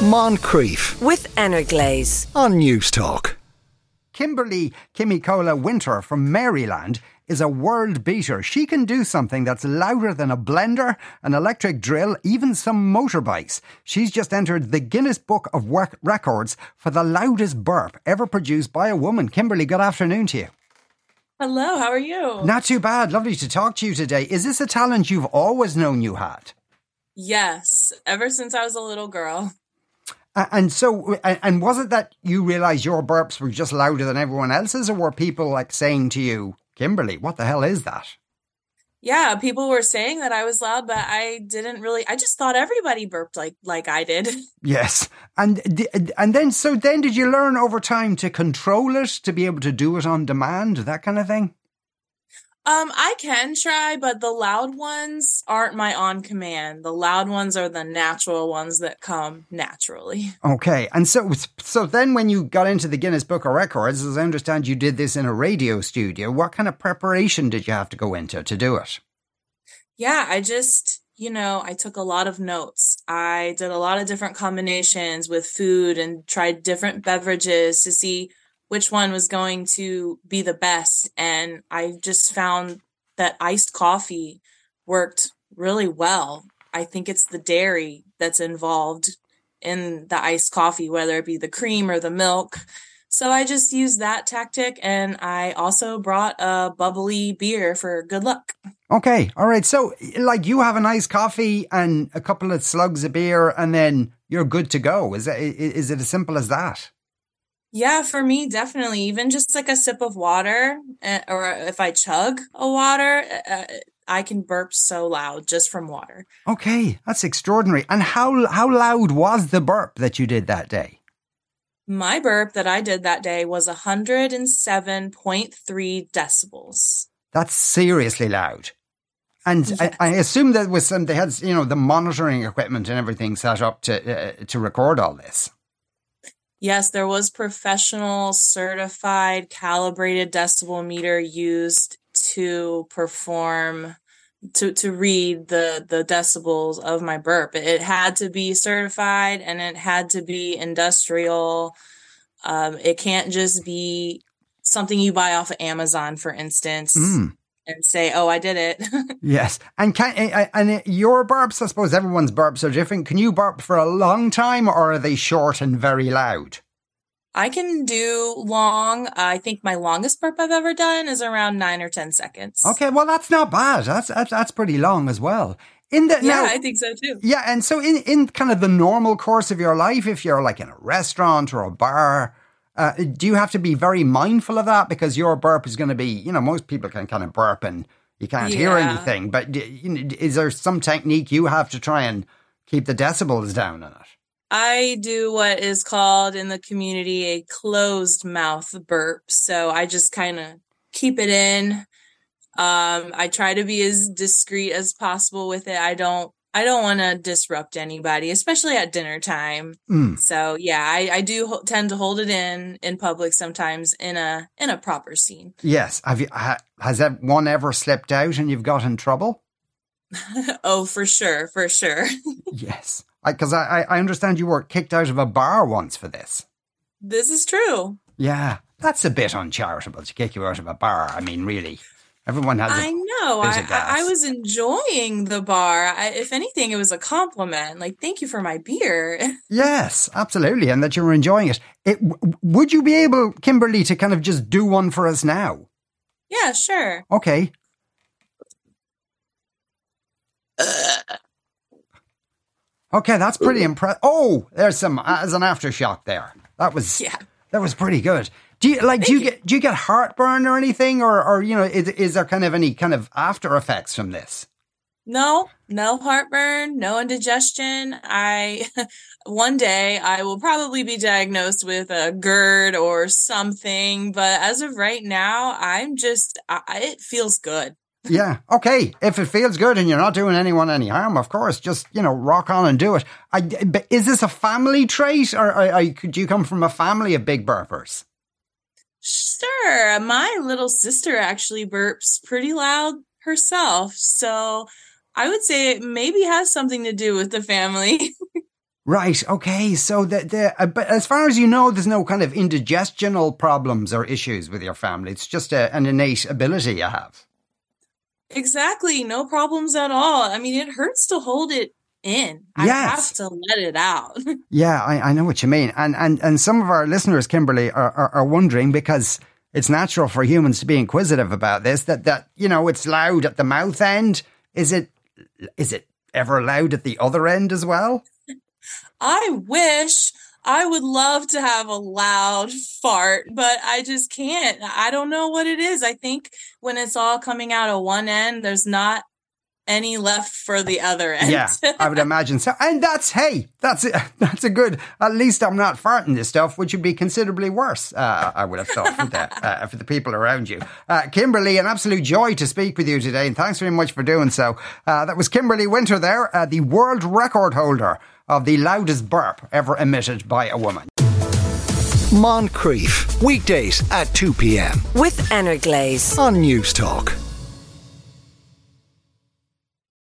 Moncrieff with Energlaze on Newstalk. Kimberly Kimycola Winter from Maryland is a world beater. She can do something that's louder than a blender, an electric drill, even some motorbikes. She's just entered the Guinness Book of Work Records for the loudest burp ever produced by a woman. Kimberly, good afternoon to you. Hello, how are you? Not too bad. Lovely to talk to you today. Is this a talent you've always known you had? Yes, ever since I was a little girl. And so, and was it that you realised your burps were just louder than everyone else's, or were people like saying to you, Kimberly, what the hell is that? Yeah, people were saying that I was loud, but I didn't really. I just thought everybody burped like like I did. Yes, and and then so then did you learn over time to control it, to be able to do it on demand, that kind of thing? Um, I can try, but the loud ones aren't my on command. The loud ones are the natural ones that come naturally. Okay, and so so then when you got into the Guinness Book of Records, as I understand, you did this in a radio studio. What kind of preparation did you have to go into to do it? Yeah, I just you know I took a lot of notes. I did a lot of different combinations with food and tried different beverages to see which one was going to be the best. And I just found that iced coffee worked really well. I think it's the dairy that's involved in the iced coffee, whether it be the cream or the milk. So I just used that tactic and I also brought a bubbly beer for good luck. Okay. All right. So like you have a nice coffee and a couple of slugs of beer and then you're good to go. Is that, is it as simple as that? Yeah, for me, definitely. Even just like a sip of water, uh, or if I chug a water, uh, I can burp so loud just from water. Okay, that's extraordinary. And how how loud was the burp that you did that day? My burp that I did that day was 107.3 decibels. That's seriously loud. And yes. I, I, assume that was some they had you know the monitoring equipment and everything set up to uh, to record all this. Yes, there was professional certified calibrated decibel meter used to perform to to read the the decibels of my burp. It had to be certified and it had to be industrial. Um, it can't just be something you buy off of Amazon, for instance. Mm. And say, "Oh, I did it." yes, and can eh, eh, and eh, your burps. I suppose everyone's burps are different. Can you burp for a long time, or are they short and very loud? I can do long. I think my longest burp I've ever done is around nine or ten seconds. Okay, well that's not bad. That's that's, that's pretty long as well. In the yeah, now, I think so too. Yeah, and so in in kind of the normal course of your life, if you're like in a restaurant or a bar, uh, do you have to be very mindful of that because your burp is going to be, you know, most people can kind of burp and you can't yeah. hear anything. But is there some technique you have to try and keep the decibels down on it? I do what is called in the community a closed mouth burp. So I just kind of keep it in. Um, I try to be as discreet as possible with it. I don't I don't want to disrupt anybody, especially at dinner time. Mm. So yeah, I, I do ho- tend to hold it in in public sometimes in a in a proper scene. Yes. Have you ha, has that one ever slipped out and you've got in trouble? oh, for sure, for sure. yes because I, I, I understand you were kicked out of a bar once for this. This is true. Yeah, that's a bit uncharitable to kick you out of a bar. I mean, really. Everyone has. I know. I, I, was enjoying the bar. I, if anything, it was a compliment. Like, thank you for my beer. yes, absolutely, and that you were enjoying it. it. Would you be able, Kimberly, to kind of just do one for us now? Yeah, sure. Okay. Okay, that's pretty impressive. Oh, there's some uh, as an aftershock there. That was yeah. That was pretty good. Do you like? Do you, get do you get heartburn or anything, or or you know, is, is there kind of any kind of after effects from this? No, no heartburn, no indigestion. I one day I will probably be diagnosed with a GERD or something, but as of right now, I'm just I, it feels good yeah. Okay. If it feels good and you're not doing anyone any harm, of course, just, you know, rock on and do it. I, is this a family trait or, or, or could you come from a family of big burpers? Sure. My little sister actually burps pretty loud herself. So I would say it maybe has something to do with the family. Right. Okay. So the the uh, but as far as you know, there's no kind of indigestional problems or issues with your family. It's just a, an innate ability you have. Exactly. No problems at all. I mean, it hurts to hold it in. I Yes. have to let it out. Yeah, I, I know what you mean. And and and some of our listeners, Kimberly, are, are are wondering because it's natural for humans to be inquisitive about this. That that you know it's loud at the mouth end. Is it is it ever loud at the other end as well? I wish I would love to have a loud fart, but I just can't. I don't know what it is. I think when it's all coming out of one end, there's not any left for the other end. Yeah, I would imagine so. And that's hey, that's a, that's a good. At least I'm not farting this stuff, which would be considerably worse. Uh, I would have thought for the uh, for the people around you. Uh, Kimberly, an absolute joy to speak with you today, and thanks very much for doing so. Uh, that was Kimberly Winter there, uh, the world record holder of the loudest burp ever emitted by a woman. Moncrieff, weekdays at 2 p.m. with Energlaze. on Newstalk.